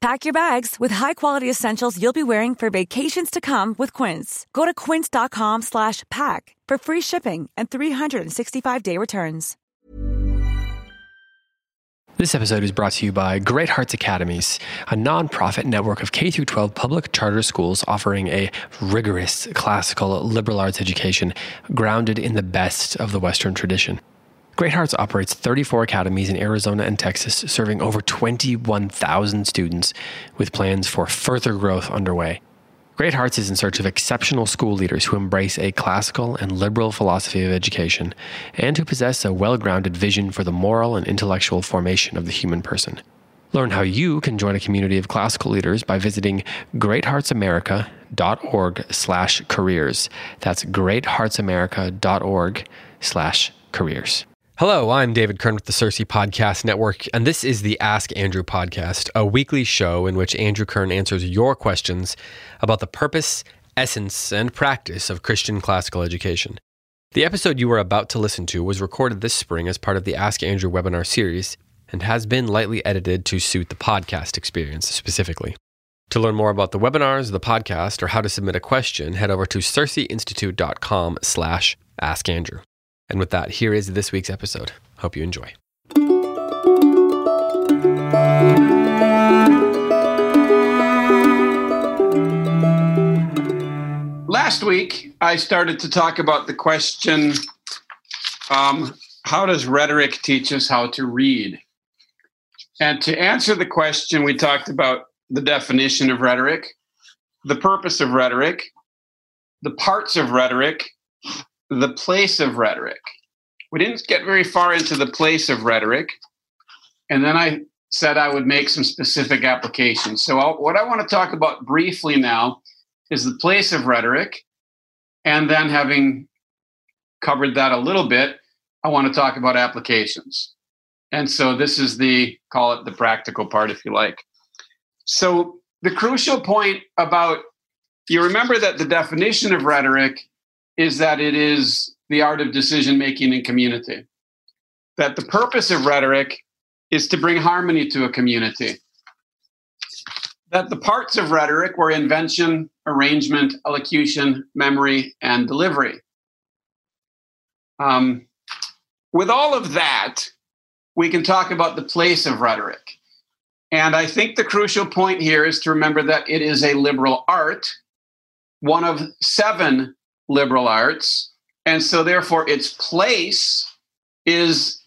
Pack your bags with high-quality essentials you'll be wearing for vacations to come with Quince. Go to quince.com slash pack for free shipping and 365-day returns. This episode is brought to you by Great Hearts Academies, a nonprofit network of K 12 public charter schools offering a rigorous classical liberal arts education grounded in the best of the Western tradition. Great Hearts operates 34 academies in Arizona and Texas, serving over 21,000 students, with plans for further growth underway. Great Hearts is in search of exceptional school leaders who embrace a classical and liberal philosophy of education and who possess a well grounded vision for the moral and intellectual formation of the human person. Learn how you can join a community of classical leaders by visiting greatheartsamerica.org slash careers. That's greatheartsamerica.org slash careers. Hello, I'm David Kern with the CiRCE Podcast Network, and this is the Ask Andrew podcast, a weekly show in which Andrew Kern answers your questions about the purpose, essence, and practice of Christian classical education. The episode you are about to listen to was recorded this spring as part of the Ask Andrew webinar series and has been lightly edited to suit the podcast experience specifically. To learn more about the webinars, the podcast, or how to submit a question, head over to circeinstitute.com slash askandrew. And with that, here is this week's episode. Hope you enjoy. Last week, I started to talk about the question um, how does rhetoric teach us how to read? And to answer the question, we talked about the definition of rhetoric, the purpose of rhetoric, the parts of rhetoric, the place of rhetoric. We didn't get very far into the place of rhetoric. And then I said I would make some specific applications. So, I'll, what I want to talk about briefly now is the place of rhetoric. And then, having covered that a little bit, I want to talk about applications. And so, this is the call it the practical part, if you like. So, the crucial point about you remember that the definition of rhetoric is that it is the art of decision making in community. That the purpose of rhetoric is to bring harmony to a community. That the parts of rhetoric were invention, arrangement, elocution, memory, and delivery. Um, with all of that, we can talk about the place of rhetoric. And I think the crucial point here is to remember that it is a liberal art, one of seven liberal arts. And so, therefore, its place is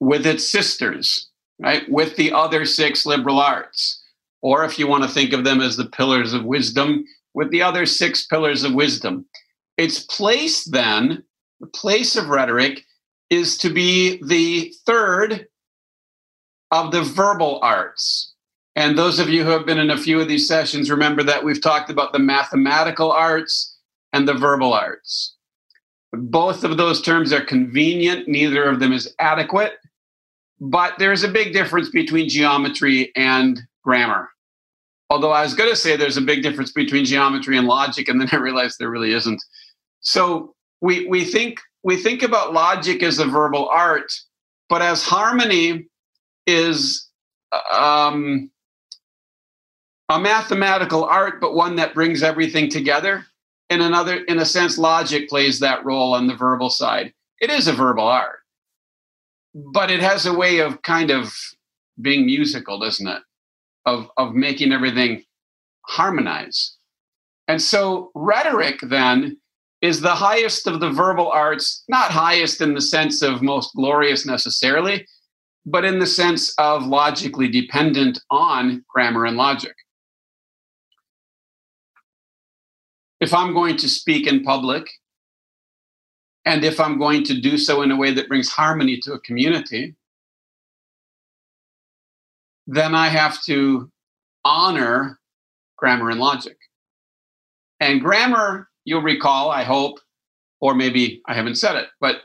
with its sisters, right? With the other six liberal arts. Or if you want to think of them as the pillars of wisdom, with the other six pillars of wisdom. Its place, then, the place of rhetoric, is to be the third of the verbal arts. And those of you who have been in a few of these sessions remember that we've talked about the mathematical arts and the verbal arts. Both of those terms are convenient, neither of them is adequate, but there's a big difference between geometry and grammar. Although I was going to say there's a big difference between geometry and logic, and then I realized there really isn't. So we, we think we think about logic as a verbal art, but as harmony is um, a mathematical art, but one that brings everything together in another in a sense logic plays that role on the verbal side. It is a verbal art but it has a way of kind of being musical doesn't it? Of of making everything harmonize. And so rhetoric then is the highest of the verbal arts, not highest in the sense of most glorious necessarily, but in the sense of logically dependent on grammar and logic. If I'm going to speak in public, and if I'm going to do so in a way that brings harmony to a community, then I have to honor grammar and logic. And grammar you'll recall, I hope, or maybe I haven't said it, but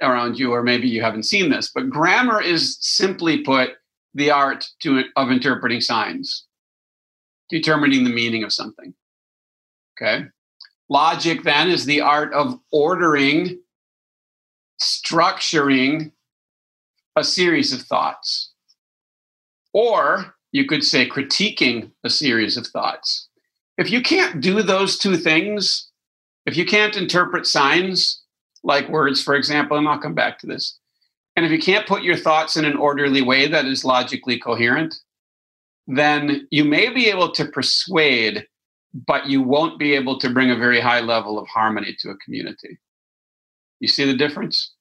around you, or maybe you haven't seen this. But grammar is simply put the art to, of interpreting signs, determining the meaning of something. Okay. Logic then is the art of ordering, structuring a series of thoughts. Or you could say critiquing a series of thoughts. If you can't do those two things, if you can't interpret signs, like words, for example, and I'll come back to this, and if you can't put your thoughts in an orderly way that is logically coherent, then you may be able to persuade, but you won't be able to bring a very high level of harmony to a community. You see the difference?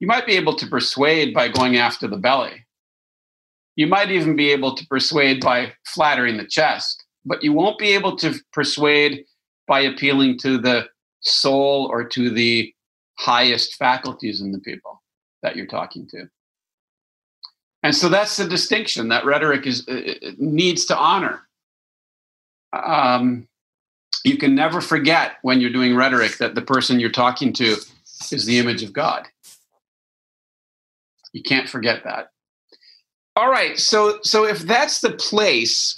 You might be able to persuade by going after the belly. You might even be able to persuade by flattering the chest, but you won't be able to persuade by appealing to the soul or to the highest faculties in the people that you're talking to. And so that's the distinction that rhetoric is uh, uh, needs to honor. Um, you can never forget when you're doing rhetoric that the person you're talking to is the image of God. You can't forget that. All right, so so if that's the place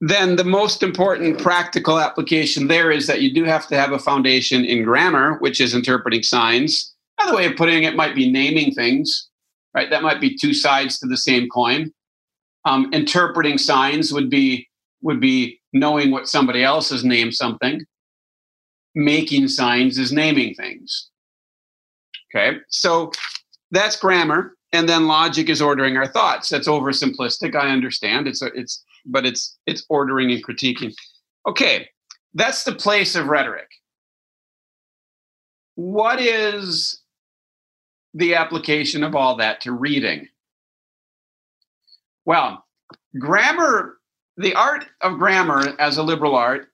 then the most important practical application there is that you do have to have a foundation in grammar, which is interpreting signs. Another way of putting it might be naming things, right? That might be two sides to the same coin. Um, interpreting signs would be would be knowing what somebody else has named something. Making signs is naming things. Okay, so that's grammar, and then logic is ordering our thoughts. That's oversimplistic. I understand. It's a, it's but it's it's ordering and critiquing. Okay, that's the place of rhetoric. What is the application of all that to reading? Well, grammar, the art of grammar as a liberal art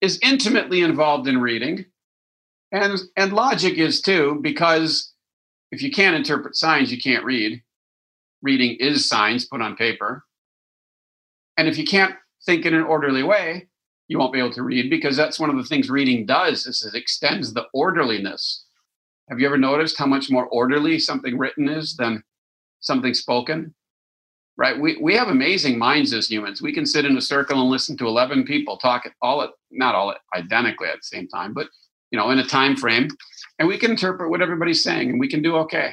is intimately involved in reading. And, and logic is too, because if you can't interpret signs, you can't read. Reading is signs put on paper. And if you can't think in an orderly way, you won't be able to read because that's one of the things reading does is it extends the orderliness. Have you ever noticed how much more orderly something written is than something spoken? Right? We, we have amazing minds as humans. We can sit in a circle and listen to 11 people talk all at, not all identically at the same time, but you know, in a time frame, and we can interpret what everybody's saying and we can do okay.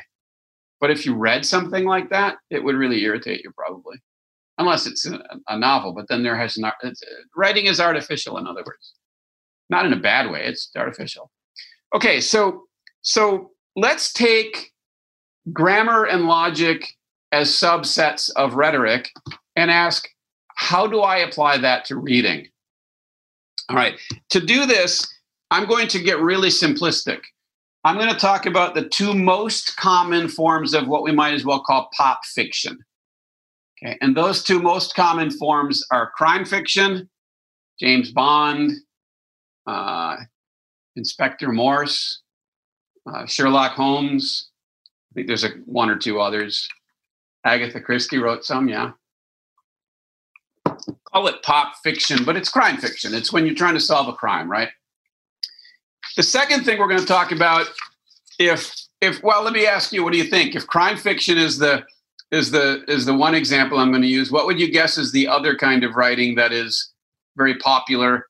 But if you read something like that, it would really irritate you probably unless it's a, a novel. But then there has not writing is artificial. In other words, not in a bad way. It's artificial. Okay, so so let's take grammar and logic as subsets of rhetoric and ask how do I apply that to reading? All right, to do this, I'm going to get really simplistic. I'm going to talk about the two most common forms of what we might as well call pop fiction. Okay, and those two most common forms are crime fiction, James Bond, uh, Inspector Morse, uh, Sherlock Holmes. I think there's a one or two others. Agatha Christie wrote some, yeah. Call it pop fiction, but it's crime fiction. It's when you're trying to solve a crime, right? The second thing we're going to talk about, if if well, let me ask you, what do you think? If crime fiction is the is the is the one example I'm going to use. What would you guess is the other kind of writing that is very popular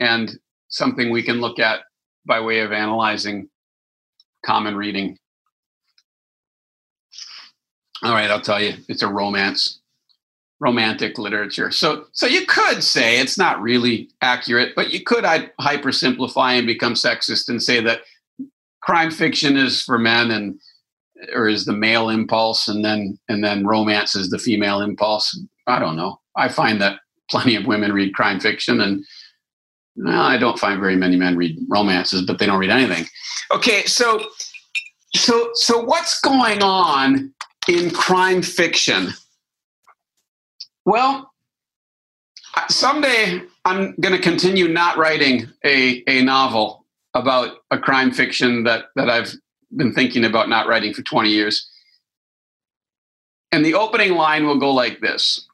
and something we can look at by way of analyzing common reading? All right, I'll tell you, it's a romance, romantic literature. So, so you could say it's not really accurate, but you could I hypersimplify and become sexist and say that crime fiction is for men and or is the male impulse and then and then romance is the female impulse i don't know i find that plenty of women read crime fiction and Well, I don't find very many men read romances, but they don't read anything. Okay, so so so what's going on in crime fiction? Well, someday I'm going to continue not writing a, a novel about a crime fiction that, that I've been thinking about not writing for 20 years. And the opening line will go like this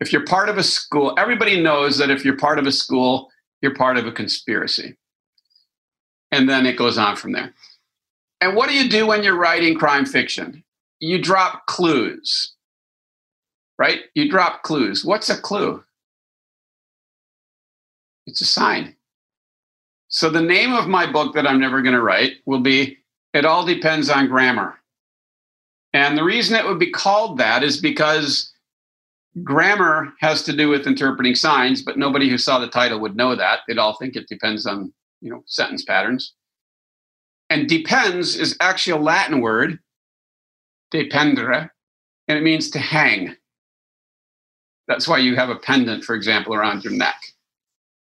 If you're part of a school, everybody knows that if you're part of a school, you're part of a conspiracy. And then it goes on from there. And what do you do when you're writing crime fiction? You drop clues, right? You drop clues. What's a clue? It's a sign. So the name of my book that I'm never going to write will be It All Depends on Grammar. And the reason it would be called that is because grammar has to do with interpreting signs, but nobody who saw the title would know that. They'd all think it depends on, you know, sentence patterns. And depends is actually a Latin word, dependere, and it means to hang. That's why you have a pendant, for example, around your neck.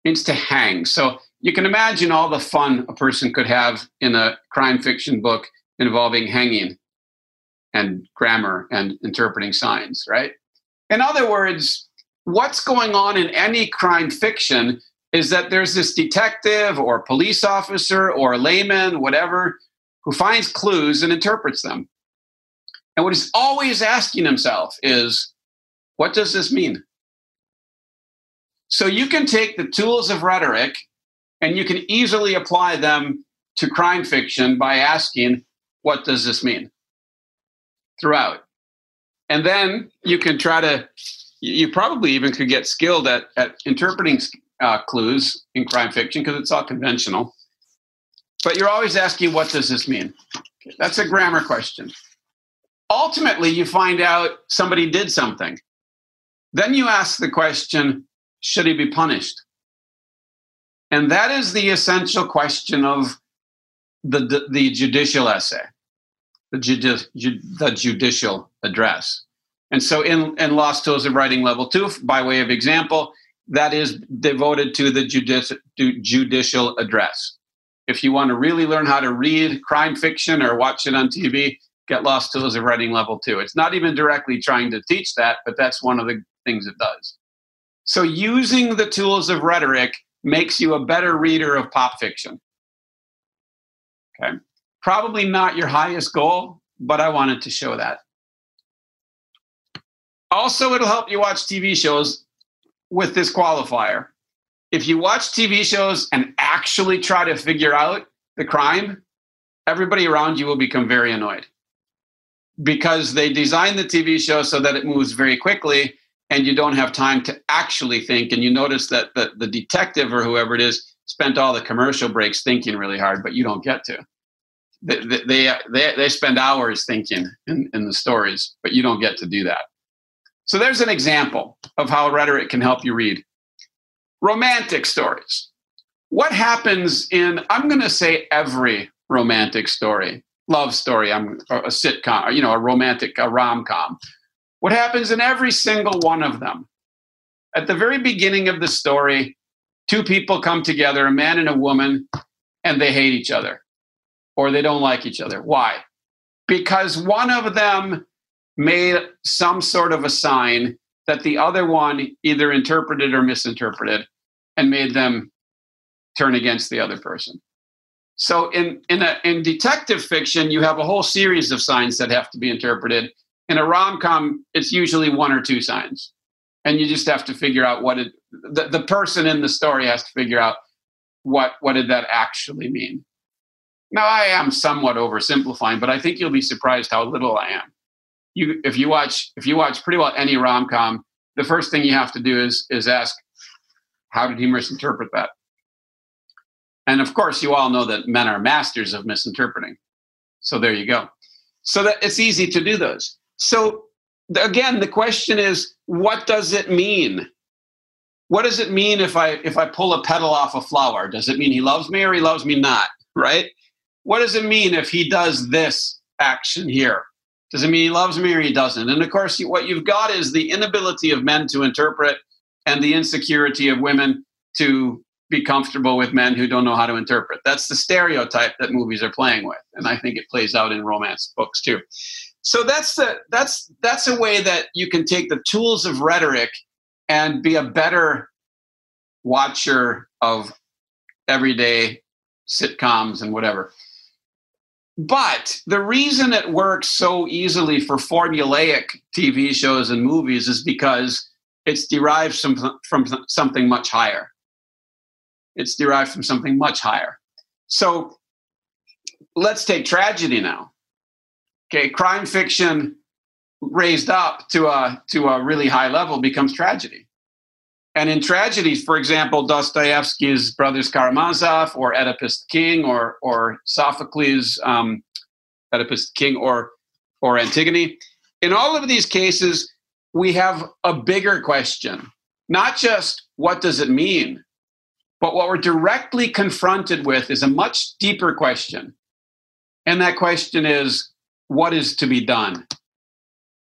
It means to hang. So you can imagine all the fun a person could have in a crime fiction book involving hanging and grammar and interpreting signs, right? In other words, what's going on in any crime fiction is that there's this detective or police officer or layman, whatever, who finds clues and interprets them. And what he's always asking himself is, what does this mean? So you can take the tools of rhetoric and you can easily apply them to crime fiction by asking, what does this mean? Throughout. And then you can try to, you probably even could get skilled at, at interpreting uh, clues in crime fiction because it's all conventional. But you're always asking, what does this mean? That's a grammar question. Ultimately, you find out somebody did something. Then you ask the question, should he be punished? And that is the essential question of the, the, the judicial essay, the, judi- ju- the judicial address. And so in, in Lost Tools of Writing Level 2, by way of example, that is devoted to the judici- judicial address. If you want to really learn how to read crime fiction or watch it on TV, get Lost Tools of Writing Level 2. It's not even directly trying to teach that, but that's one of the things it does. So using the tools of rhetoric makes you a better reader of pop fiction. Okay. Probably not your highest goal, but I wanted to show that. Also, it'll help you watch TV shows with this qualifier. If you watch TV shows and actually try to figure out the crime, everybody around you will become very annoyed because they design the TV show so that it moves very quickly and you don't have time to actually think. And you notice that the, the detective or whoever it is spent all the commercial breaks thinking really hard, but you don't get to. They, they, they, they spend hours thinking in, in the stories, but you don't get to do that. So there's an example of how rhetoric can help you read. Romantic stories. What happens in, I'm going to say every romantic story, love story, I'm a sitcom, you know, a romantic, a rom com. What happens in every single one of them? At the very beginning of the story, two people come together, a man and a woman, and they hate each other or they don't like each other. Why? Because one of them made some sort of a sign that the other one either interpreted or misinterpreted and made them turn against the other person. So in in a, in detective fiction, you have a whole series of signs that have to be interpreted, in a rom com, it's usually one or two signs, and you just have to figure out what it. The, the person in the story has to figure out what what did that actually mean. Now I am somewhat oversimplifying, but I think you'll be surprised how little I am. You if you watch if you watch pretty well any rom com, the first thing you have to do is is ask, how did he misinterpret that? And of course, you all know that men are masters of misinterpreting. So there you go. So that it's easy to do those. So again, the question is, what does it mean? What does it mean if I if I pull a petal off a flower? Does it mean he loves me or he loves me not? Right? What does it mean if he does this action here? Does it mean he loves me or he doesn't? And of course, what you've got is the inability of men to interpret and the insecurity of women to be comfortable with men who don't know how to interpret. That's the stereotype that movies are playing with, and I think it plays out in romance books too. So that's the that's that's a way that you can take the tools of rhetoric and be a better watcher of everyday sitcoms and whatever. But the reason it works so easily for formulaic TV shows and movies is because it's derived from, from something much higher. It's derived from something much higher. So let's take tragedy now. Okay, crime fiction raised up to a to a really high level becomes tragedy. And in tragedies, for example, Dostoevsky's Brothers Karamazov or Oedipus King or or Sophocles um, Oedipus King or or Antigone. In all of these cases, we have a bigger question. Not just what does it mean, but what we're directly confronted with is a much deeper question. And that question is what is to be done?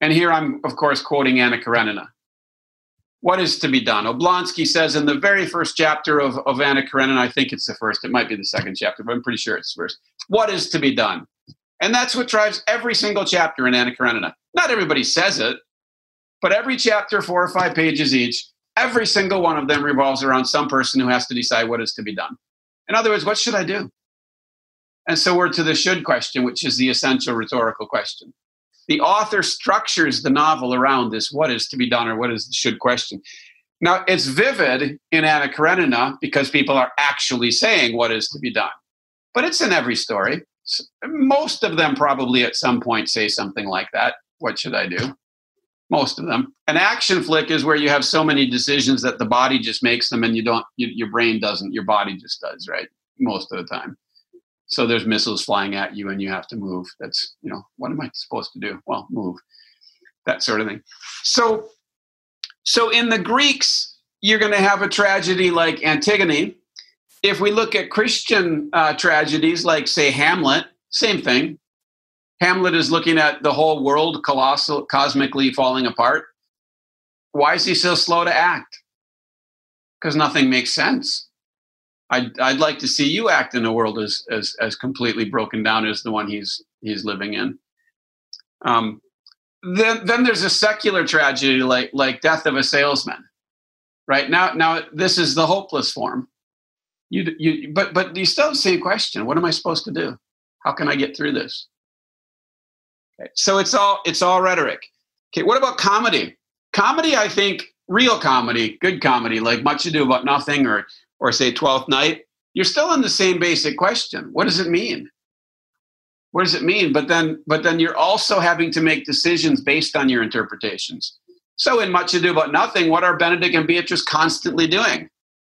And here I'm, of course, quoting Anna Karenina. What is to be done? Oblonsky says in the very first chapter of, of Anna Karenina, I think it's the first, it might be the second chapter, but I'm pretty sure it's first. What is to be done? And that's what drives every single chapter in Anna Karenina. Not everybody says it, but every chapter, four or five pages each, every single one of them revolves around some person who has to decide what is to be done. In other words, what should I do? And so we're to the should question, which is the essential rhetorical question. The author structures the novel around this what is to be done or what is the should question. Now, it's vivid in Anna Karenina because people are actually saying what is to be done. But it's in every story. Most of them probably at some point say something like that. What should I do? Most of them. An action flick is where you have so many decisions that the body just makes them and you don't, you, your brain doesn't, your body just does, right? Most of the time. So there's missiles flying at you and you have to move. That's, you know, what am I supposed to do? Well, move. That sort of thing. So, so in the Greeks, you're going to have a tragedy like Antigone. If we look at Christian uh, tragedies like, say, Hamlet, same thing. Hamlet is looking at the whole world colossal, cosmically falling apart. Why is he so slow to act? Because nothing makes sense. I'd, I'd like to see you act in a world as, as, as completely broken down as the one he's, he's living in. Um, then, then there's a secular tragedy like, like death of a salesman, right? Now, now this is the hopeless form. You, you, but, but you still have the same question. What am I supposed to do? How can I get through this? So it's all it's all rhetoric. Okay, what about comedy? Comedy, I think, real comedy, good comedy, like Much Ado About Nothing or or say Twelfth Night, you're still in the same basic question. What does it mean? What does it mean? But then but then you're also having to make decisions based on your interpretations. So in Much Ado About Nothing, what are Benedick and Beatrice constantly doing?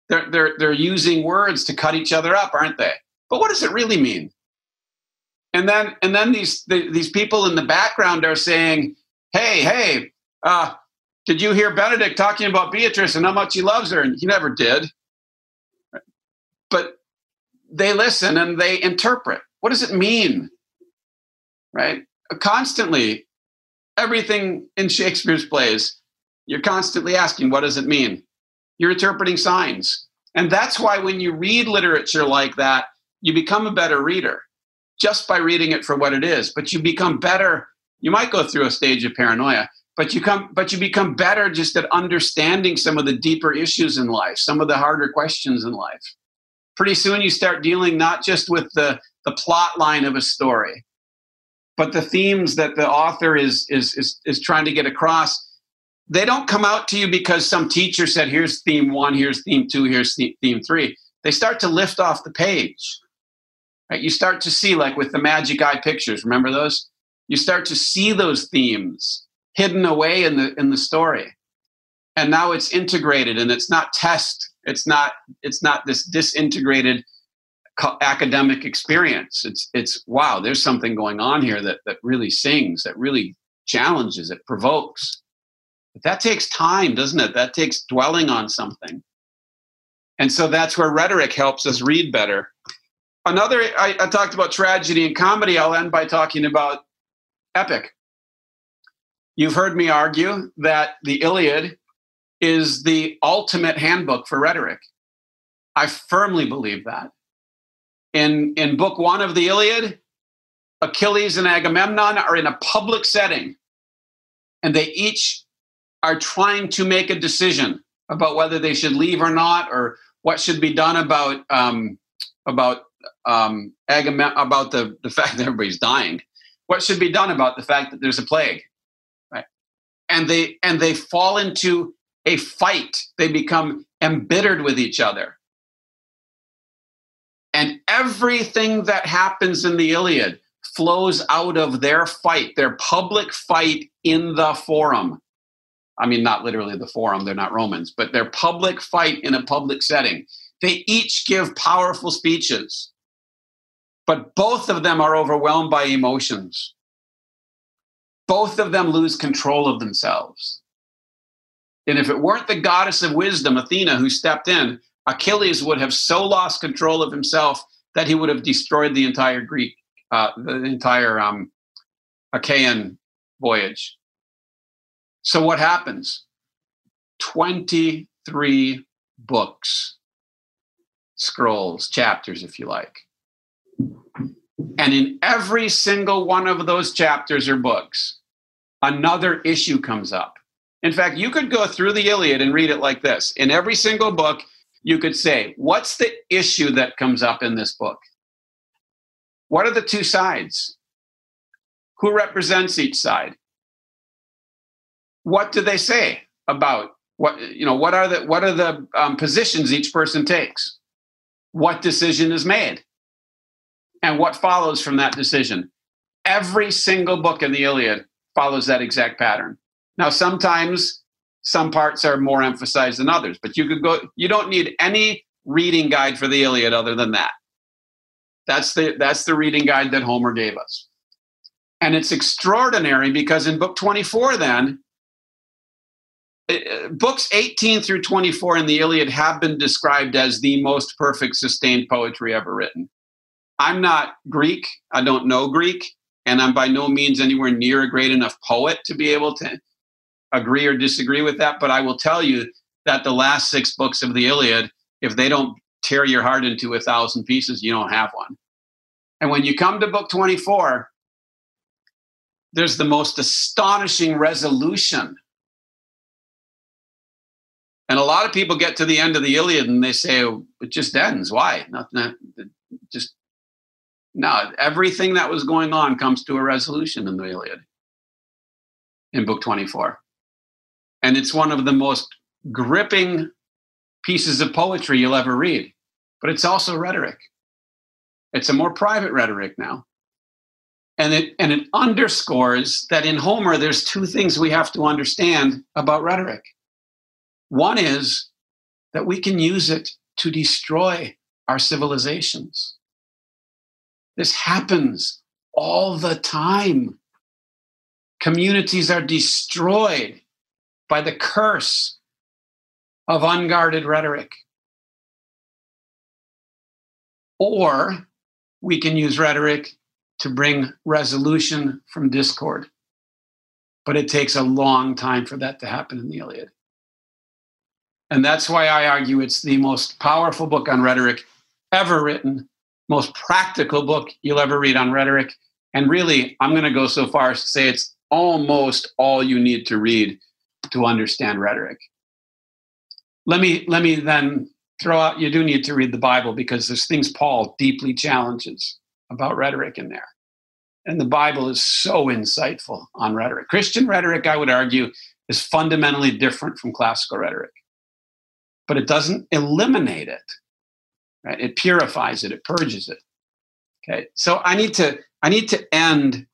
They're, they're, they're using words to cut each other up, aren't they? But what does it really mean? And then and then these the, these people in the background are saying, "Hey, hey, uh, did you hear Benedick talking about Beatrice and how much he loves her?" And he never did. But they listen and they interpret. What does it mean? Right? Constantly, everything in Shakespeare's plays, you're constantly asking, "What does it mean?" You're interpreting signs, and that's why when you read literature like that, you become a better reader just by reading it for what it is. But you become better. You might go through a stage of paranoia, but you come but you become better just at understanding some of the deeper issues in life, some of the harder questions in life. Pretty soon you start dealing not just with the, the plot line of a story, but the themes that the author is, is, is, is trying to get across. They don't come out to you because some teacher said, here's theme one, here's theme two, here's theme three. They start to lift off the page Right? You start to see, like with the Magic Eye pictures, remember those? You start to see those themes hidden away in the in the story, and now it's integrated, and it's not test. It's not. It's not this disintegrated academic experience. It's it's wow. There's something going on here that that really sings, that really challenges, it provokes. But that takes time, doesn't it? That takes dwelling on something. And so that's where rhetoric helps us read better another I, I, talked about tragedy and comedy. I'll end by talking about epic. You've heard me argue that the iliad is the ultimate handbook for rhetoric. I firmly believe that. In, in book one of the Iliad, Achilles and Agamemnon are in a public setting, and they each are trying to make a decision about whether they should leave or not, or what should be done about um, about um, about the, the fact that everybody's dying. What should be done about the fact that there's a plague, right? And they and they fall into a fight. They become embittered with each other. And everything that happens in the Iliad flows out of their fight, their public fight in the forum. I mean, not literally the forum, they're not Romans, but their public fight in a public setting. They each give powerful speeches, but both of them are overwhelmed by emotions. Both of them lose control of themselves. And if it weren't the goddess of wisdom, Athena, who stepped in, Achilles would have so lost control of himself that he would have destroyed the entire Greek, uh, the entire um, Achaean voyage. So what happens? 23 books, scrolls, chapters, if you like. And in every single one of those chapters or books, another issue comes up. In fact, you could go through the Iliad and read it like this. In every single book, you could say, What's the issue that comes up in this book? What are the two sides? Who represents each side? What do they say about what you know? What are the what are the um, positions each person takes? What decision is made, and what follows from that decision? Every single book in the Iliad follows that exact pattern. Now, sometimes some parts are more emphasized than others, but you could go, you don't need any reading guide for the Iliad other than that. That's the, that's the reading guide that Homer gave us. And it's extraordinary because in book 24, then, uh, books 18 through 24 in the Iliad have been described as the most perfect sustained poetry ever written. I'm not Greek, I don't know Greek, and I'm by no means anywhere near a great enough poet to be able to agree or disagree with that, but I will tell you that the last six books of the Iliad, if they don't tear your heart into a thousand pieces, you don't have one. And when you come to book 24, there's the most astonishing resolution. And a lot of people get to the end of the Iliad and they say, oh, it just ends. Why? Nothing, just no, everything that was going on comes to a resolution in the Iliad in book 24. And it's one of the most gripping pieces of poetry you'll ever read. But it's also rhetoric. It's a more private rhetoric now. And it, and it underscores that in Homer, there's two things we have to understand about rhetoric. One is that we can use it to destroy our civilizations. This happens all the time. Communities are destroyed by the curse of unguarded rhetoric. Or we can use rhetoric to bring resolution from discord. But it takes a long time for that to happen in the Iliad. And that's why I argue it's the most powerful book on rhetoric ever written, most practical book you'll ever read on rhetoric. And really, I'm going to go so far as to say it's almost all you need to read to understand rhetoric. Let me let me then throw out you do need to read the Bible because there's things Paul deeply challenges about rhetoric in there. And the Bible is so insightful on rhetoric. Christian rhetoric, I would argue, is fundamentally different from classical rhetoric. But it doesn't eliminate it. Right? It purifies it, it purges it. Okay. So I need to I need to end.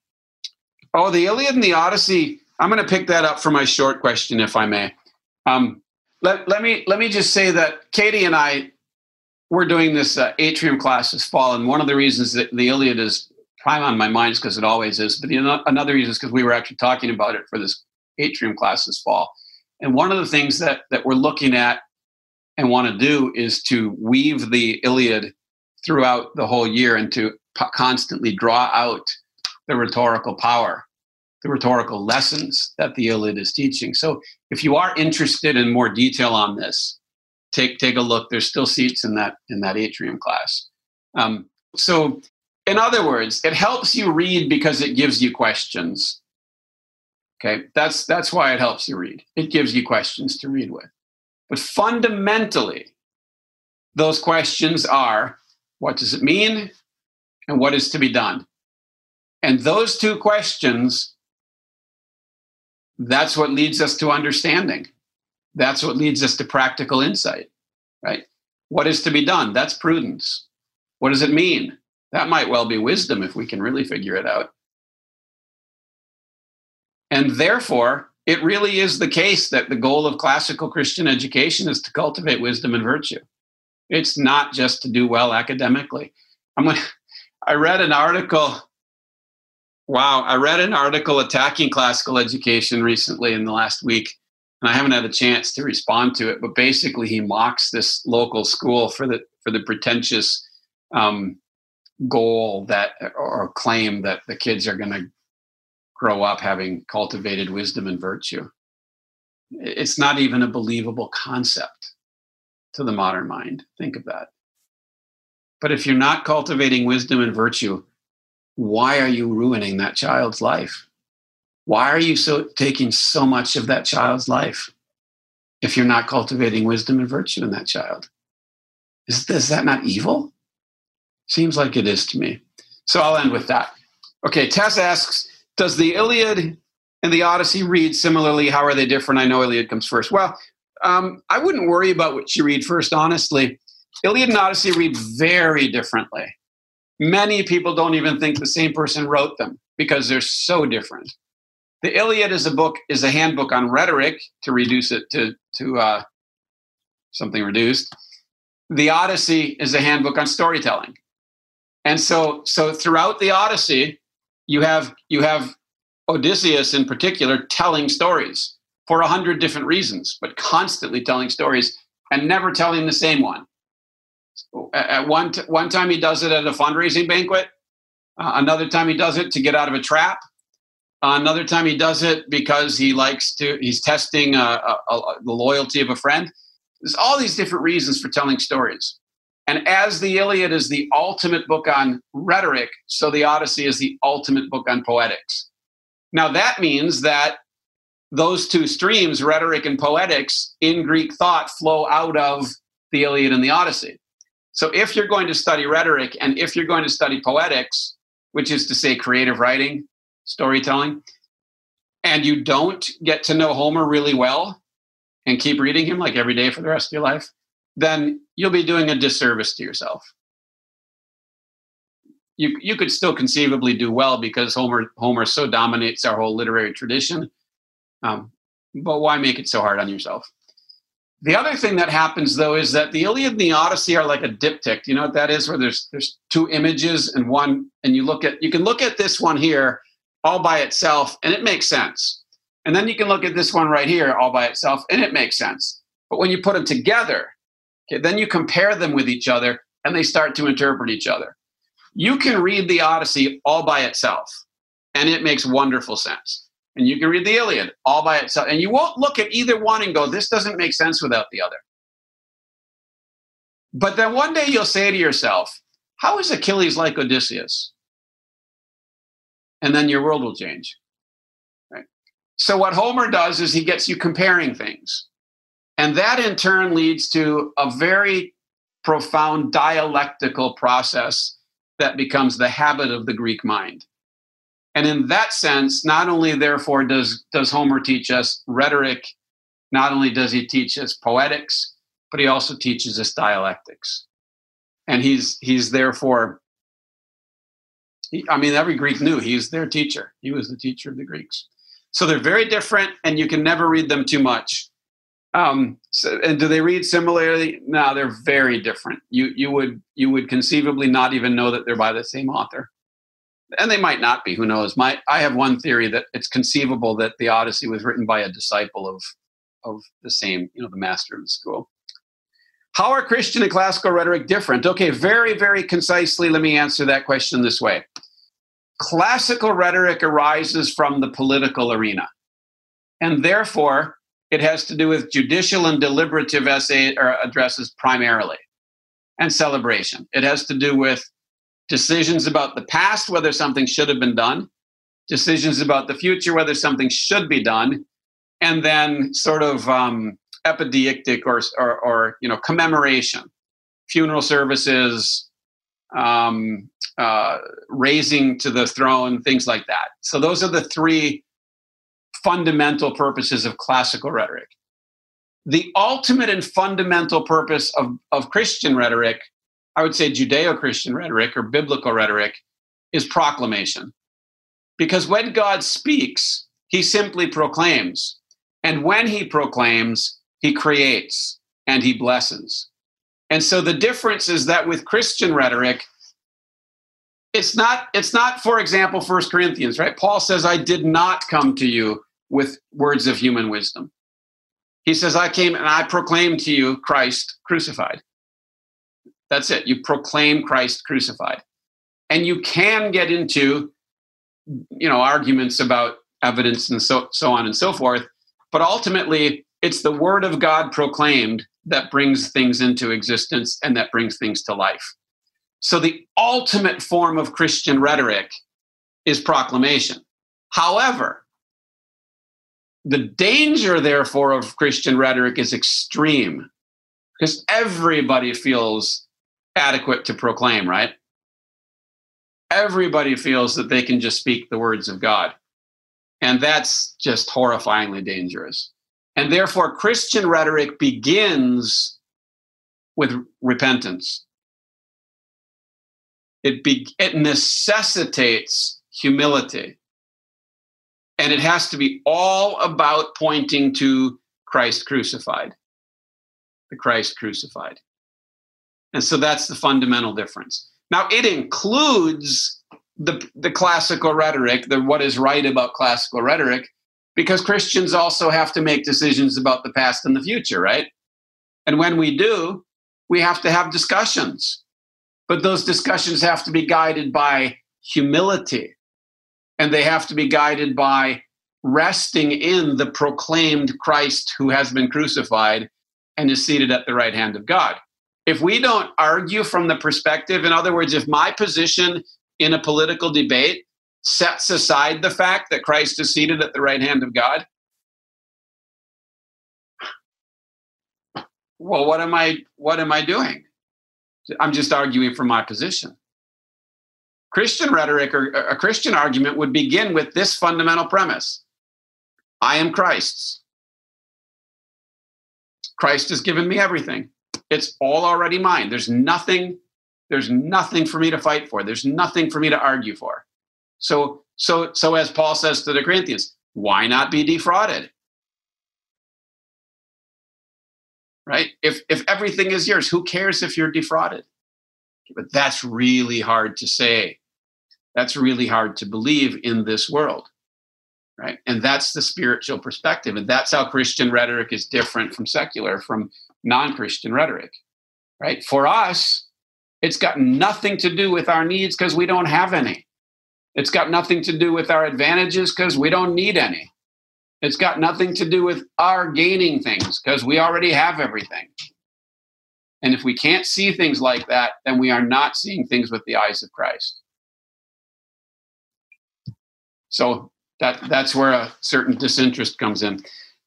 Oh, the Iliad and the Odyssey I'm going to pick that up for my short question, if I may. Um, let, let me let me just say that Katie and I we're doing this uh, atrium class this fall, and one of the reasons that the Iliad is prime on my mind is because it always is. But the, another reason is because we were actually talking about it for this atrium class this fall. And one of the things that that we're looking at and want to do is to weave the Iliad throughout the whole year and to constantly draw out the rhetorical power the rhetorical lessons that the Iliad is teaching. So, if you are interested in more detail on this, take take a look. There's still seats in that in that atrium class. Um, so, in other words, it helps you read because it gives you questions. Okay, that's that's why it helps you read. It gives you questions to read with. But fundamentally, those questions are: What does it mean, and what is to be done? And those two questions, that's what leads us to understanding. That's what leads us to practical insight, right? What is to be done? That's prudence. What does it mean? That might well be wisdom if we can really figure it out. And therefore, it really is the case that the goal of classical Christian education is to cultivate wisdom and virtue. It's not just to do well academically. I'm gonna, I read an article. Wow, I read an article attacking classical education recently in the last week and I haven't had a chance to respond to it. But basically, he mocks this local school for the for the pretentious um, goal that or claim that the kids are going to grow up having cultivated wisdom and virtue. It's not even a believable concept to the modern mind. Think of that. But if you're not cultivating wisdom and virtue, why are you ruining that child's life? Why are you so taking so much of that child's life if you're not cultivating wisdom and virtue in that child? Is, is that not evil? Seems like it is to me. So I'll end with that. Okay, Tess asks Does the Iliad and the Odyssey read similarly? How are they different? I know Iliad comes first. Well, um, I wouldn't worry about what you read first, honestly. Iliad and Odyssey read very differently. Many people don't even think the same person wrote them because they're so different. The Iliad is a book is a handbook on rhetoric to reduce it to to uh, something reduced. The Odyssey is a handbook on storytelling, and so so throughout the Odyssey, you have you have Odysseus in particular telling stories for a hundred different reasons, but constantly telling stories and never telling the same one. At one t- one time he does it at a fundraising banquet. Uh, another time he does it to get out of a trap. Another time he does it because he likes to, he's testing uh, a, a, the loyalty of a friend. There's all these different reasons for telling stories. And as the Iliad is the ultimate book on rhetoric, so the Odyssey is the ultimate book on poetics. Now that means that those two streams, rhetoric and poetics, in Greek thought flow out of the Iliad and the Odyssey. So if you're going to study rhetoric and if you're going to study poetics, which is to say creative writing, storytelling, and you don't get to know Homer really well and keep reading him like every day for the rest of your life, then you'll be doing a disservice to yourself. You, you could still conceivably do well because Homer Homer so dominates our whole literary tradition. Um, but why make it so hard on yourself? The other thing that happens though is that the Iliad and the Odyssey are like a diptych. You know what that is? Where there's there's two images and one, and you look at you can look at this one here all by itself and it makes sense. And then you can look at this one right here all by itself and it makes sense. But when you put them together, okay, then you compare them with each other and they start to interpret each other. You can read the Odyssey all by itself and it makes wonderful sense. And you can read the Iliad all by itself and you won't look at either one and go, this doesn't make sense without the other. But then one day you'll say to yourself, how is Achilles like Odysseus? and then your world will change. Right? So what Homer does is he gets you comparing things. And that in turn leads to a very profound dialectical process that becomes the habit of the Greek mind. And in that sense, not only therefore does, does Homer teach us rhetoric, not only does he teach us poetics, but he also teaches us dialectics. And he's he's therefore I mean, every Greek knew he's their teacher. He was the teacher of the Greeks. So they're very different, and you can never read them too much. Um, so, and do they read similarly? No, they're very different. You you would you would conceivably not even know that they're by the same author, and they might not be. Who knows? My I have one theory that it's conceivable that the Odyssey was written by a disciple of of the same, you know, the master of the school. How are Christian and classical rhetoric different? Okay, very, very concisely, let me answer that question this way. Classical rhetoric arises from the political arena, and therefore, it has to do with judicial and deliberative essay or addresses primarily and celebration. It has to do with decisions about the past, whether something should have been done, decisions about the future, whether something should be done, and then sort of um, epideictic or, or, or, you know commemoration, funeral services, um, uh, raising to the throne, things like that. So those are the three fundamental purposes of classical rhetoric. The ultimate and fundamental purpose of, of Christian rhetoric, I would say Judeo Christian rhetoric or biblical rhetoric, is proclamation. Because when God speaks, he simply proclaims. And when he proclaims, he creates and he blesses. And so the difference is that with Christian rhetoric, it's not it's not for example first corinthians right paul says i did not come to you with words of human wisdom. He says, I came and I proclaimed to you Christ crucified. That's it. You proclaim Christ crucified. And you can get into, you know, arguments about evidence and so, so on and so forth. But ultimately, it's the word of God proclaimed that brings things into existence and that brings things to life. So the ultimate form of Christian rhetoric is proclamation. However, the danger, therefore, of Christian rhetoric is extreme because everybody feels adequate to proclaim, right? Everybody feels that they can just speak the words of God. And that's just horrifyingly dangerous. And therefore, Christian rhetoric begins with repentance. It, be, it necessitates humility. And it has to be all about pointing to Christ crucified, the Christ crucified. And so that's the fundamental difference. Now, it includes the, the classical rhetoric, the what is right about classical rhetoric, because Christians also have to make decisions about the past and the future, right? And when we do, we have to have discussions. But those discussions have to be guided by humility and they have to be guided by resting in the proclaimed Christ who has been crucified and is seated at the right hand of God. If we don't argue from the perspective, in other words, if my position in a political debate sets aside the fact that Christ is seated at the right hand of God, well, what am I what am I doing? I'm just arguing for my position. Christian rhetoric or a Christian argument would begin with this fundamental premise I am Christ's. Christ has given me everything. It's all already mine. There's nothing there's nothing for me to fight for. There's nothing for me to argue for. So so so as Paul says to the Corinthians, why not be defrauded? Right? If if everything is yours, who cares if you're defrauded? But that's really hard to say. That's really hard to believe in this world. Right. And that's the spiritual perspective. And that's how Christian rhetoric is different from secular, from non Christian rhetoric. Right. For us, it's got nothing to do with our needs because we don't have any. It's got nothing to do with our advantages because we don't need any. It's got nothing to do with our gaining things because we already have everything. And if we can't see things like that, then we are not seeing things with the eyes of Christ. So that that's where a certain disinterest comes in.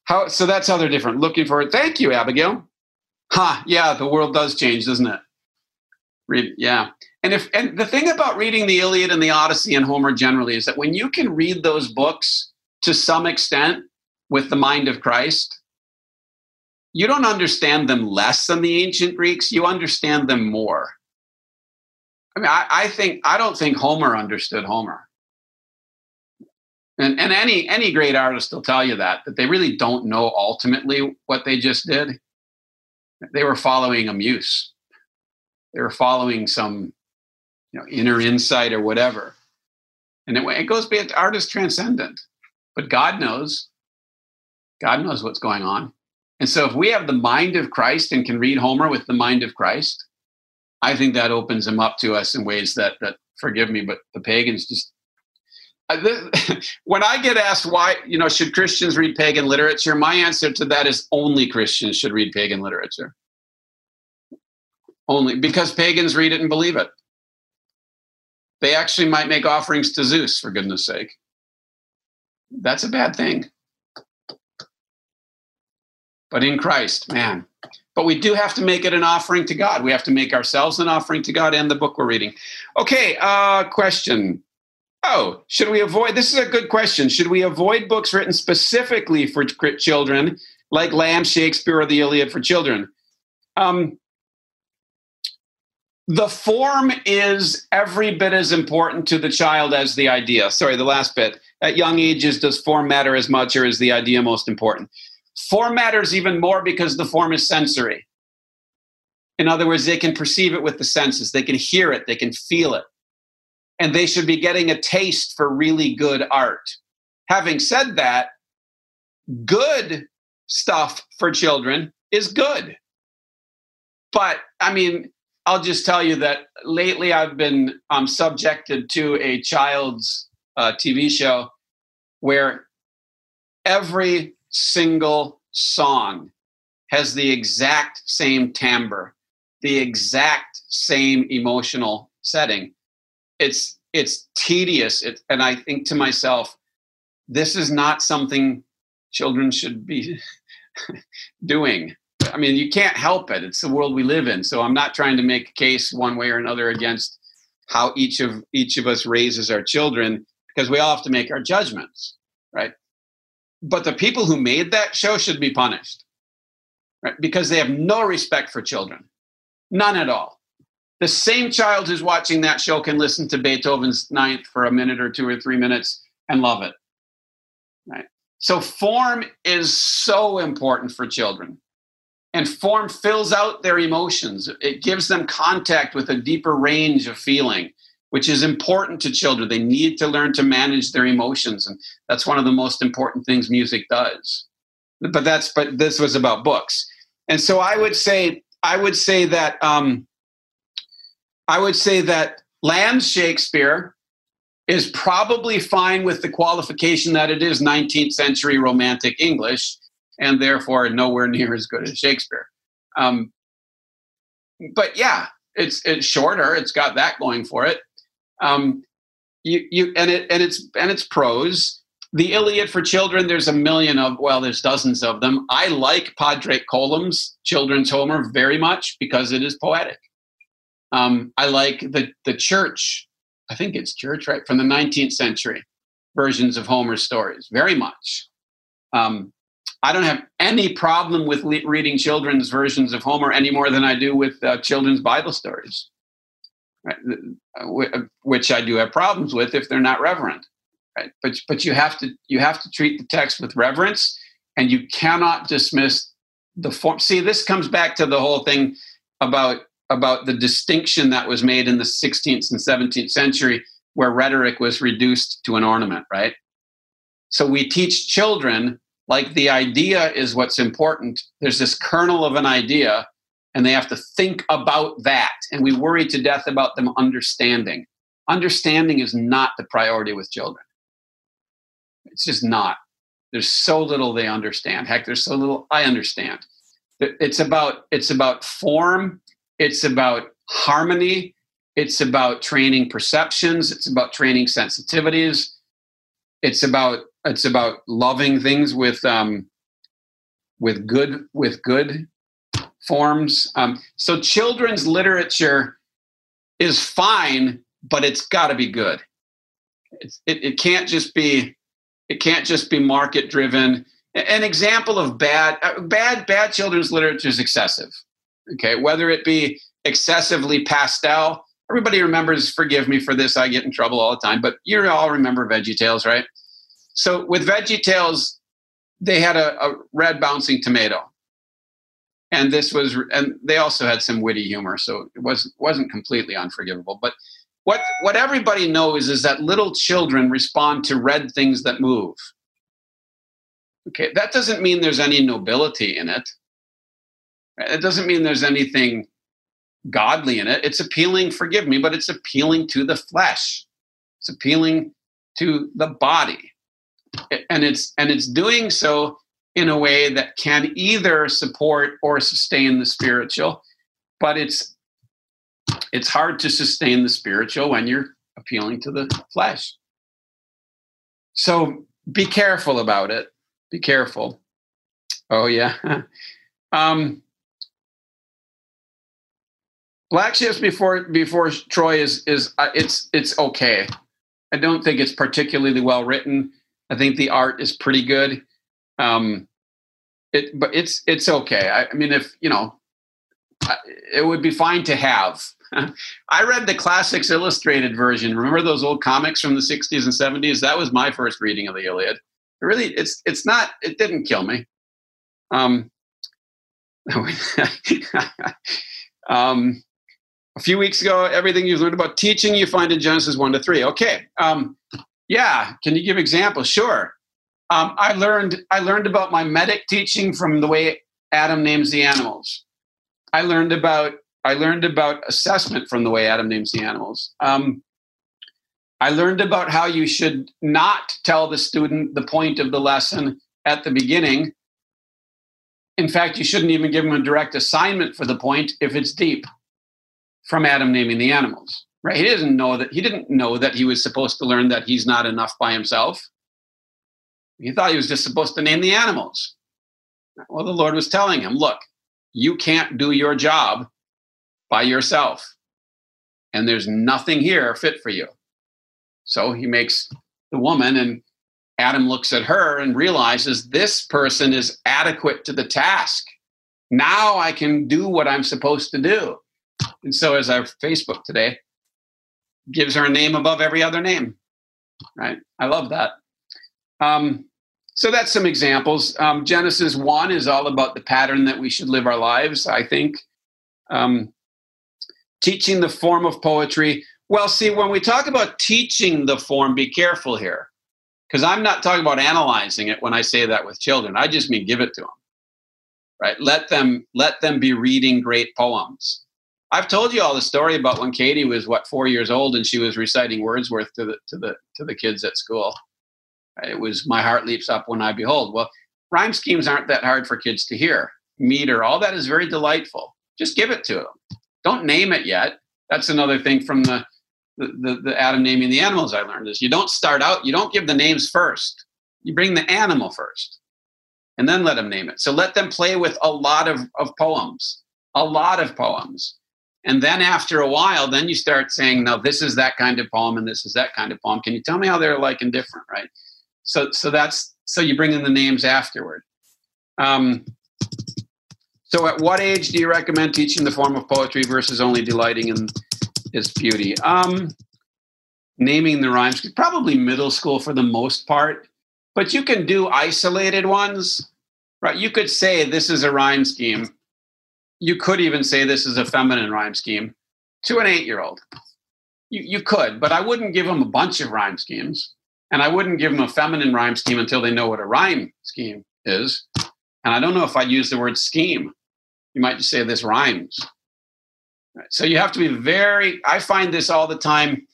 How so that's how they're different. Looking for it. Thank you, Abigail. Ha, huh, yeah, the world does change, doesn't it? Read, yeah. And if and the thing about reading the Iliad and the Odyssey and Homer generally is that when you can read those books to some extent with the mind of Christ, you don't understand them less than the ancient Greeks, you understand them more. I mean, I, I think I don't think Homer understood Homer. And, and any any great artist will tell you that that they really don't know ultimately what they just did. They were following a muse. They were following some you know inner insight or whatever. And it, it goes beyond art is transcendent, but God knows. God knows what's going on. And so if we have the mind of Christ and can read Homer with the mind of Christ, I think that opens him up to us in ways that that forgive me, but the pagans just when I get asked why, you know, should Christians read pagan literature? My answer to that is only Christians should read pagan literature. Only because pagans read it and believe it. They actually might make offerings to Zeus, for goodness sake. That's a bad thing. But in Christ, man. But we do have to make it an offering to God. We have to make ourselves an offering to God and the book we're reading. Okay, uh, question. Oh, should we avoid? This is a good question. Should we avoid books written specifically for children, like Lamb, Shakespeare, or the Iliad for children? Um, the form is every bit as important to the child as the idea. Sorry, the last bit. At young ages, does form matter as much or is the idea most important? Form matters even more because the form is sensory. In other words, they can perceive it with the senses, they can hear it, they can feel it. And they should be getting a taste for really good art. Having said that, good stuff for children is good. But I mean, I'll just tell you that lately I've been um, subjected to a child's uh, TV show where every single song has the exact same timbre, the exact same emotional setting. It's it's tedious, it, and I think to myself, this is not something children should be doing. I mean, you can't help it. It's the world we live in. So I'm not trying to make a case one way or another against how each of each of us raises our children because we all have to make our judgments, right? But the people who made that show should be punished, right? Because they have no respect for children, none at all. The same child who's watching that show can listen to Beethoven's Ninth for a minute or two or three minutes and love it, right? So form is so important for children and form fills out their emotions it gives them contact with a deeper range of feeling which is important to children they need to learn to manage their emotions and that's one of the most important things music does but that's but this was about books and so i would say i would say that um, i would say that lamb's shakespeare is probably fine with the qualification that it is 19th century romantic english and therefore nowhere near as good as Shakespeare. Um, but yeah, it's it's shorter. It's got that going for it. Um, you you and it and it's and it's prose. The Iliad for children, there's a million of well, there's dozens of them. I like Padraic Colum's children's Homer very much because it is poetic. Um, I like the the church. I think it's church, right, from the 19th century versions of Homer's stories very much. Um, I don't have any problem with le- reading children's versions of Homer any more than I do with uh, children's Bible stories, right? Uh, which I do have problems with if they're not reverent. Right? But but you have to you have to treat the text with reverence, and you cannot dismiss the form. See, this comes back to the whole thing about about the distinction that was made in the 16th and 17th century, where rhetoric was reduced to an ornament. Right. So we teach children like the idea is what's important. There's this kernel of an idea, and they have to think about that. And we worry to death about them understanding. Understanding is not the priority with children. It's just not. There's so little they understand. Heck, there's so little I understand. It's about it's about form. It's about harmony. It's about training perceptions. It's about training sensitivities. It's about it's about loving things with um, with good with good forms. Um, so children's literature is fine, but it's got to be good. It's, it, it can't just be it can't just be market driven. An example of bad uh, bad bad children's literature is excessive. Okay, whether it be excessively pastel. Everybody remembers. Forgive me for this. I get in trouble all the time, but you all remember Veggie Tales, right? So with Veggie Tales, they had a, a red bouncing tomato, and this was, and they also had some witty humor, so it wasn't wasn't completely unforgivable. But what what everybody knows is that little children respond to red things that move. Okay, that doesn't mean there's any nobility in it. It doesn't mean there's anything godly in it. It's appealing, forgive me, but it's appealing to the flesh. It's appealing to the body. And it's and it's doing so in a way that can either support or sustain the spiritual, but it's it's hard to sustain the spiritual when you're appealing to the flesh. So be careful about it. Be careful. Oh yeah. um, Black Ships before before Troy is is uh, it's it's okay. I don't think it's particularly well written. I think the art is pretty good. Um, it but it's it's okay. I, I mean, if you know, it would be fine to have. I read the Classics Illustrated version. Remember those old comics from the '60s and '70s? That was my first reading of the Iliad. It really, it's it's not. It didn't kill me. Um, um, a few weeks ago, everything you've learned about teaching you find in Genesis 1 to 3. Okay. Um, yeah. Can you give examples? Sure. Um, I learned I learned about mimetic teaching from the way Adam names the animals. I learned about I learned about assessment from the way Adam names the animals. Um, I learned about how you should not tell the student the point of the lesson at the beginning. In fact, you shouldn't even give them a direct assignment for the point if it's deep from Adam naming the animals. Right? He didn't know that he didn't know that he was supposed to learn that he's not enough by himself. He thought he was just supposed to name the animals. Well, the Lord was telling him, look, you can't do your job by yourself. And there's nothing here fit for you. So he makes the woman, and Adam looks at her and realizes this person is adequate to the task. Now I can do what I'm supposed to do. And so, as our Facebook today gives her a name above every other name, right? I love that. Um, so that's some examples. Um, Genesis 1 is all about the pattern that we should live our lives, I think. Um, teaching the form of poetry. Well, see, when we talk about teaching the form, be careful here. Because I'm not talking about analyzing it when I say that with children. I just mean give it to them. Right? Let them let them be reading great poems. I've told you all the story about when Katie was what four years old and she was reciting Wordsworth to the to the to the kids at school. It was my heart leaps up when I behold. Well, rhyme schemes aren't that hard for kids to hear. Meter, all that is very delightful. Just give it to them. Don't name it yet. That's another thing from the the, the, the Adam naming the animals I learned is you don't start out, you don't give the names first. You bring the animal first and then let them name it. So let them play with a lot of, of poems, a lot of poems and then after a while, then you start saying, no, this is that kind of poem and this is that kind of poem. Can you tell me how they're like and different, right? So, so that's so you bring in the names afterward. Um, so, at what age do you recommend teaching the form of poetry versus only delighting in its beauty? Um, naming the rhymes, probably middle school for the most part, but you can do isolated ones, right? You could say this is a rhyme scheme you could even say this is a feminine rhyme scheme to an eight year old. You, you could, but I wouldn't give them a bunch of rhyme schemes. And I wouldn't give them a feminine rhyme scheme until they know what a rhyme scheme is. And I don't know if I'd use the word scheme. You might just say this rhymes. Right. So you have to be very, I find this all the time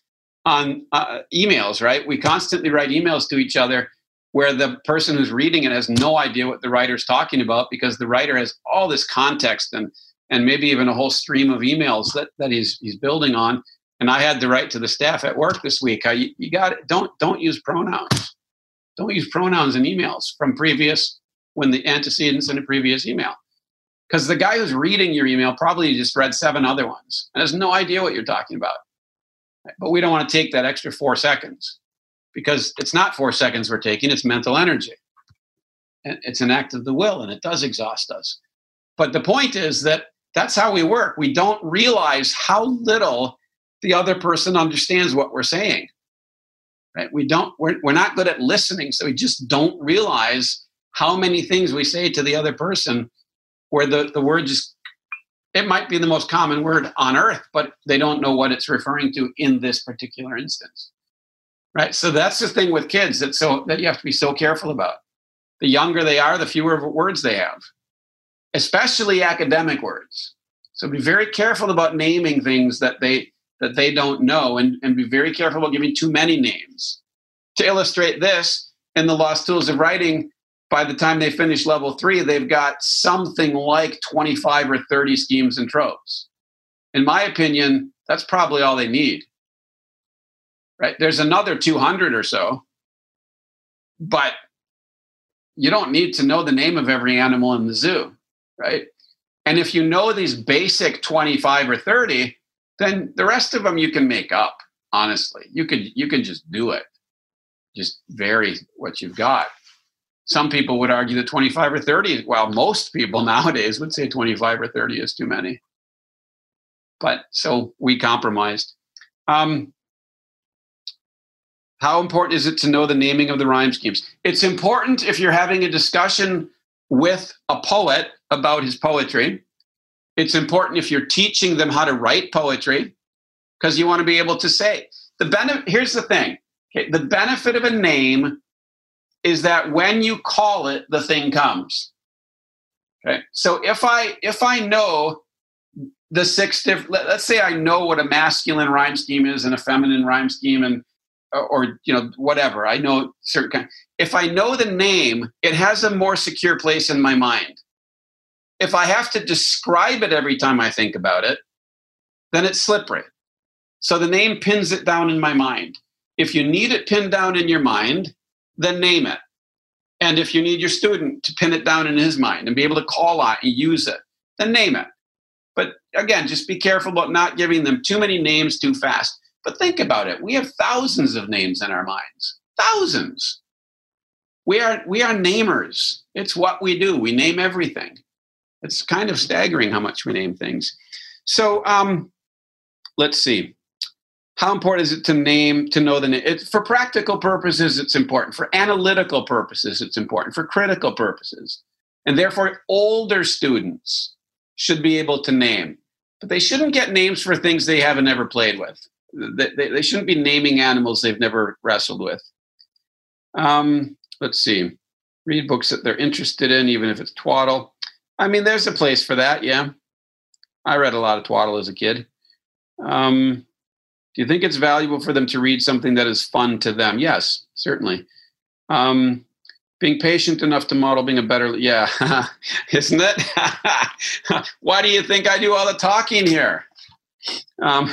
on uh, emails, right? We constantly write emails to each other where the person who's reading it has no idea what the writer's talking about because the writer has all this context and and maybe even a whole stream of emails that, that he's he's building on. And I had to write to the staff at work this week. You, you got it. Don't don't use pronouns. Don't use pronouns in emails from previous when the antecedents in a previous email. Because the guy who's reading your email probably just read seven other ones and has no idea what you're talking about. But we don't want to take that extra four seconds because it's not four seconds we're taking, it's mental energy. And it's an act of the will and it does exhaust us. But the point is that that's how we work. We don't realize how little the other person understands what we're saying. Right? We don't, we're, we're not good at listening, so we just don't realize how many things we say to the other person where the, the word just it might be the most common word on earth, but they don't know what it's referring to in this particular instance right so that's the thing with kids that so that you have to be so careful about the younger they are the fewer words they have especially academic words so be very careful about naming things that they that they don't know and, and be very careful about giving too many names to illustrate this, in the Lost Tools of Writing, by the time they finish level three, they've got something like 25 or 30 schemes and tropes. In my opinion, that's probably all they need. Right? There's another 200 or so, but you don't need to know the name of every animal in the zoo, right? And if you know these basic 25 or 30, then the rest of them you can make up, honestly. You could you can just do it. Just vary what you've got. Some people would argue that 25 or 30, well, most people nowadays would say 25 or 30 is too many. But so we compromised. Um, how important is it to know the naming of the rhyme schemes? It's important if you're having a discussion with a poet about his poetry. It's important if you're teaching them how to write poetry because you want to be able to say the benefit. Here's the thing: okay, the benefit of a name is that when you call it, the thing comes. Okay, so if I if I know the six different, let, us say I know what a masculine rhyme scheme is and a feminine rhyme scheme, and or you know whatever I know certain kind. If I know the name, it has a more secure place in my mind. If I have to describe it every time I think about it, then it's slippery. So the name pins it down in my mind. If you need it pinned down in your mind, then name it. And if you need your student to pin it down in his mind and be able to call on and use it, then name it. But again, just be careful about not giving them too many names too fast. But think about it. We have thousands of names in our minds. Thousands. We are we are namers. It's what we do. We name everything. It's kind of staggering how much we name things. So um, let's see. How important is it to name to know the name? It, for practical purposes, it's important. For analytical purposes, it's important. For critical purposes, and therefore, older students should be able to name, but they shouldn't get names for things they haven't ever played with. They, they, they shouldn't be naming animals they've never wrestled with. Um, let's see. Read books that they're interested in, even if it's twaddle. I mean, there's a place for that. Yeah, I read a lot of twaddle as a kid. Um, do you think it's valuable for them to read something that is fun to them? Yes, certainly. Um, being patient enough to model being a better, yeah, isn't it? Why do you think I do all the talking here? Um,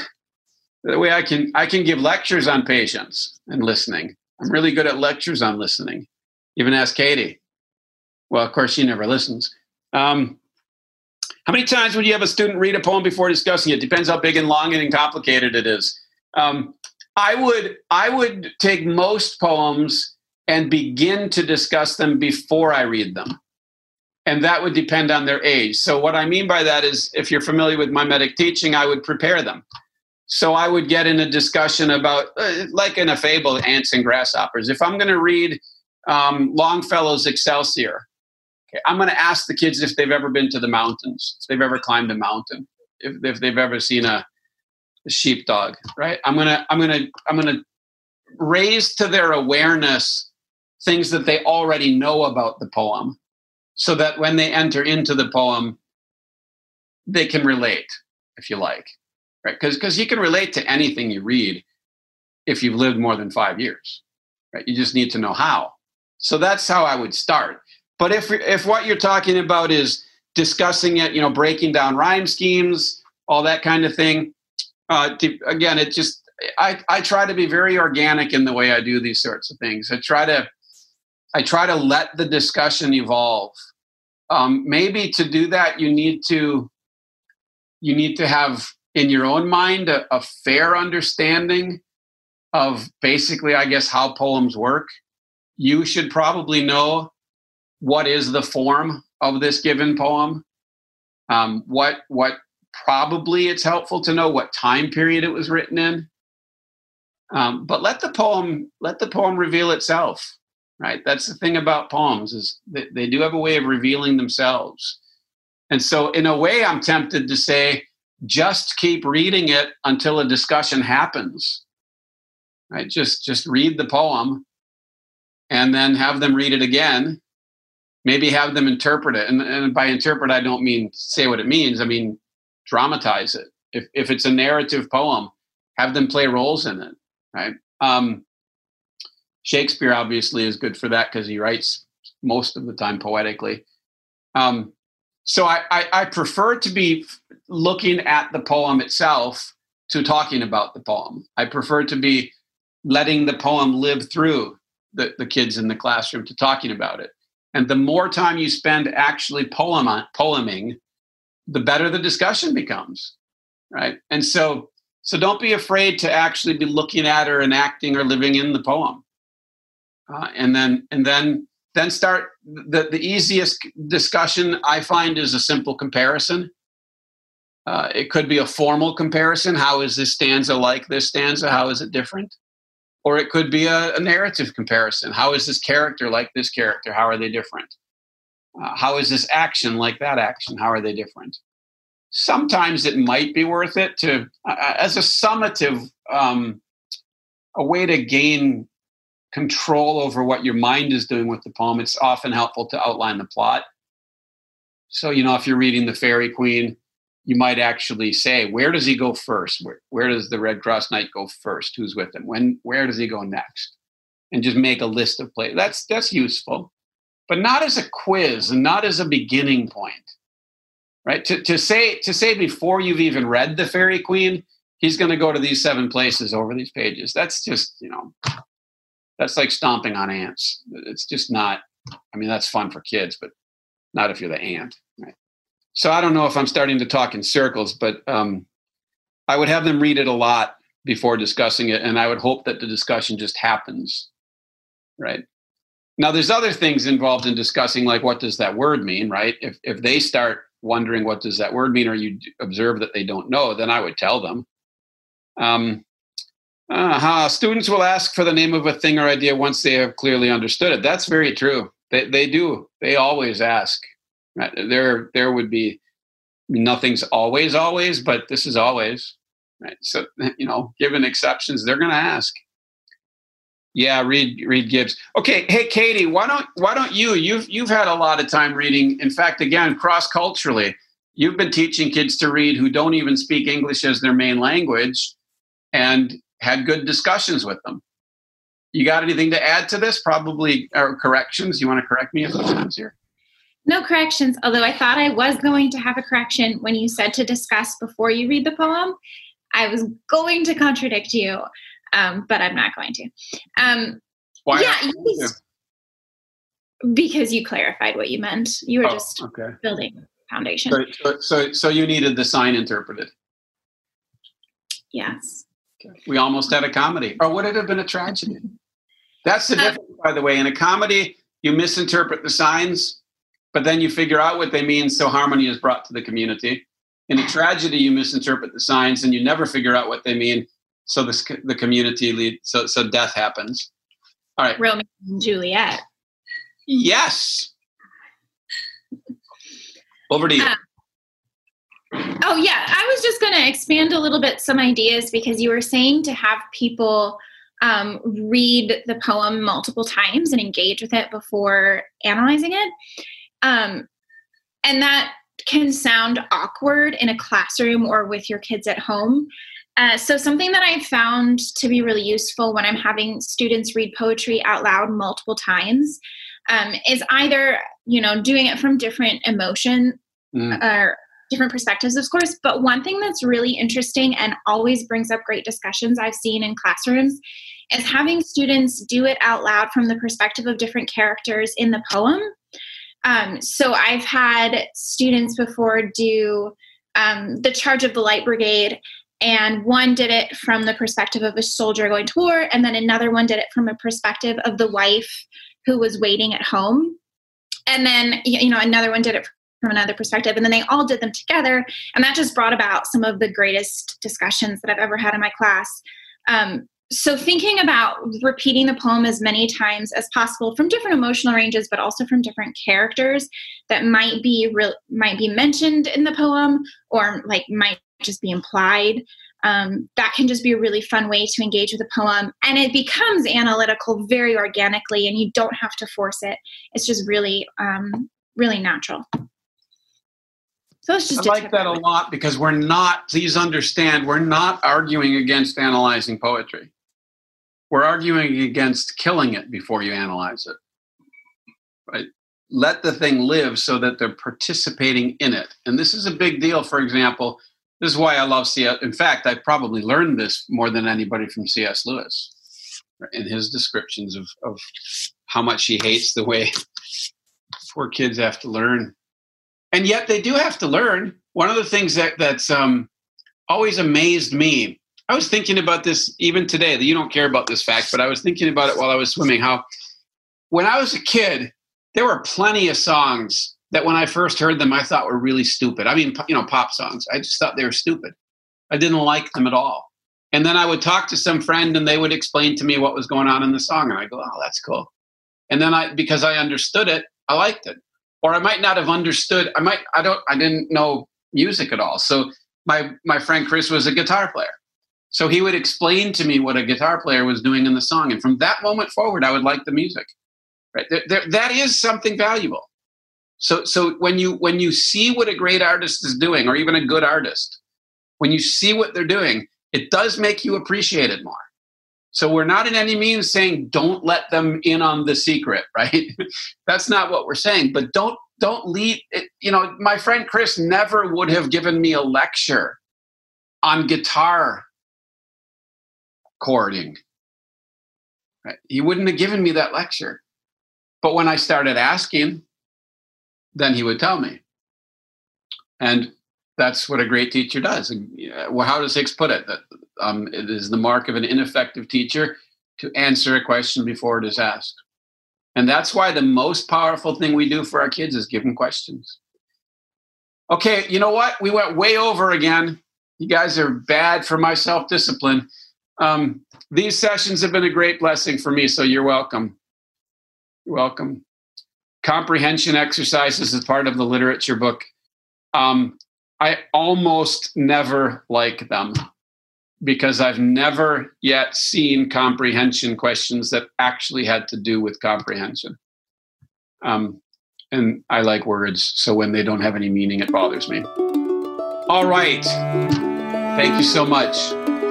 the way I can I can give lectures on patience and listening. I'm really good at lectures on listening. Even ask Katie. Well, of course, she never listens. Um, how many times would you have a student read a poem before discussing it? Depends how big and long and complicated it is. Um, I would I would take most poems and begin to discuss them before I read them, and that would depend on their age. So what I mean by that is, if you're familiar with mimetic teaching, I would prepare them. So I would get in a discussion about, uh, like in a fable, ants and grasshoppers. If I'm going to read um, Longfellow's Excelsior, I'm going to ask the kids if they've ever been to the mountains, if they've ever climbed a mountain, if, if they've ever seen a, a sheepdog, right? I'm going to I'm going to I'm going to raise to their awareness things that they already know about the poem so that when they enter into the poem they can relate if you like right? Because because you can relate to anything you read if you've lived more than 5 years right? You just need to know how. So that's how i would start but if if what you're talking about is discussing it, you know, breaking down rhyme schemes, all that kind of thing, uh, again, it just I, I try to be very organic in the way I do these sorts of things. I try to I try to let the discussion evolve. Um, maybe to do that, you need to you need to have in your own mind a, a fair understanding of basically, I guess, how poems work. You should probably know what is the form of this given poem? Um, what what probably it's helpful to know what time period it was written in. Um, but let the poem let the poem reveal itself right? That's the thing about poems is they do have a way of revealing themselves. And so in a way i'm tempted to say just keep reading it until a discussion happens right? Just just read the poem and then have them read it again maybe have them interpret it. And, and by interpret, I don't mean say what it means. I mean dramatize it. If if it's a narrative poem, have them play roles in it. Right. Um, Shakespeare obviously is good for that because he writes most of the time poetically. Um, so I, I, I prefer to be looking at the poem itself to talking about the poem. I prefer to be letting the poem live through the, the kids in the classroom to talking about it. And the more time you spend actually poem, poeming, the better the discussion becomes. Right. And so so don't be afraid to actually be looking at or enacting or living in the poem. Uh, and then and then then start the, the easiest discussion I find is a simple comparison. Uh, it could be a formal comparison. How is this stanza like this stanza? How is it different? Or it could be a, a narrative comparison. How is this character like this character? How are they different? Uh, how is this action like that action? How are they different? Sometimes it might be worth it to, uh, as a summative, um, a way to gain control over what your mind is doing with the poem. It's often helpful to outline the plot. So, you know, if you're reading The Faerie Queene, you might actually say, where does he go first? Where, where does the Red Cross Knight go first? Who's with him? When where does he go next? And just make a list of places. That's that's useful. But not as a quiz and not as a beginning point. Right? To, to say to say before you've even read the Faerie Queene, he's going to go to these seven places over these pages. That's just, you know, that's like stomping on ants. It's just not I mean, that's fun for kids, but not if you're the ant. Right? So I don't know if I'm starting to talk in circles, but um, I would have them read it a lot before discussing it, and I would hope that the discussion just happens. Right now, there's other things involved in discussing, like what does that word mean? Right? If if they start wondering what does that word mean, or you observe that they don't know, then I would tell them. Um, uh, students will ask for the name of a thing or idea once they have clearly understood it. That's very true. They they do. They always ask. Right? There, there would be nothing's always always, but this is always. Right? So you know, given exceptions, they're going to ask. Yeah, read read Gibbs. Okay, hey Katie, why don't why don't you? You've you've had a lot of time reading. In fact, again, cross culturally, you've been teaching kids to read who don't even speak English as their main language, and had good discussions with them. You got anything to add to this? Probably or corrections. You want to correct me few times here? No corrections, although I thought I was going to have a correction when you said to discuss before you read the poem. I was going to contradict you, um, but I'm not going to. Um, Why? Yeah, you because you clarified what you meant. You were oh, just okay. building foundation. So, so, so, you needed the sign interpreted. Yes. Okay. We almost had a comedy, or would it have been a tragedy? That's the uh, difference, by the way. In a comedy, you misinterpret the signs but then you figure out what they mean so harmony is brought to the community. In a tragedy you misinterpret the signs and you never figure out what they mean so this, the community lead so, so death happens. All right. Romeo and juliet. Yes. Over to you. Uh, oh yeah. I was just going to expand a little bit some ideas because you were saying to have people um, read the poem multiple times and engage with it before analyzing it um, and that can sound awkward in a classroom or with your kids at home. Uh, so, something that I've found to be really useful when I'm having students read poetry out loud multiple times um, is either, you know, doing it from different emotion mm. or different perspectives, of course. But one thing that's really interesting and always brings up great discussions I've seen in classrooms is having students do it out loud from the perspective of different characters in the poem. Um, so I've had students before do um, the charge of the light brigade, and one did it from the perspective of a soldier going to war, and then another one did it from a perspective of the wife who was waiting at home, and then you know another one did it from another perspective, and then they all did them together, and that just brought about some of the greatest discussions that I've ever had in my class. Um, so thinking about repeating the poem as many times as possible from different emotional ranges but also from different characters that might be real might be mentioned in the poem or like might just be implied um, that can just be a really fun way to engage with a poem. And it becomes analytical very organically and you don't have to force it. It's just really um, really natural. So it's just I like that a lot because we're not, please understand, we're not arguing against analyzing poetry we're arguing against killing it before you analyze it. Right? Let the thing live so that they're participating in it. And this is a big deal. For example, this is why I love C.S. In fact, I probably learned this more than anybody from C.S. Lewis in his descriptions of, of how much he hates the way poor kids have to learn. And yet they do have to learn. One of the things that, that's um, always amazed me, I was thinking about this even today, that you don't care about this fact, but I was thinking about it while I was swimming, how when I was a kid, there were plenty of songs that when I first heard them, I thought were really stupid. I mean, you know, pop songs. I just thought they were stupid. I didn't like them at all. And then I would talk to some friend and they would explain to me what was going on in the song. And I go, oh, that's cool. And then I, because I understood it, I liked it. Or I might not have understood. I might, I don't, I didn't know music at all. So my, my friend Chris was a guitar player. So he would explain to me what a guitar player was doing in the song. And from that moment forward, I would like the music. Right. There, there, that is something valuable. So, so when you when you see what a great artist is doing, or even a good artist, when you see what they're doing, it does make you appreciate it more. So we're not in any means saying don't let them in on the secret, right? That's not what we're saying. But don't don't leave. It, you know, my friend Chris never would have given me a lecture on guitar chording. Right? He wouldn't have given me that lecture. But when I started asking, then he would tell me. And that's what a great teacher does. Well, how does Hicks put it? That um, it is the mark of an ineffective teacher to answer a question before it is asked. And that's why the most powerful thing we do for our kids is give them questions. Okay, you know what? We went way over again. You guys are bad for my self discipline. Um, these sessions have been a great blessing for me, so you're welcome. You're welcome comprehension exercises as part of the literature book. Um, I almost never like them because I've never yet seen comprehension questions that actually had to do with comprehension. Um, and I like words, so when they don't have any meaning, it bothers me. All right. Thank you so much.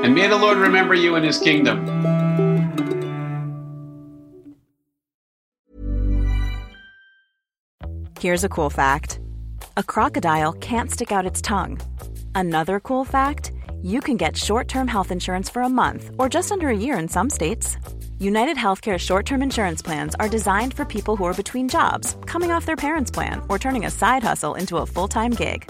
And may the Lord remember you in his kingdom. Here's a cool fact a crocodile can't stick out its tongue. Another cool fact you can get short term health insurance for a month or just under a year in some states. United Healthcare short term insurance plans are designed for people who are between jobs, coming off their parents' plan, or turning a side hustle into a full time gig.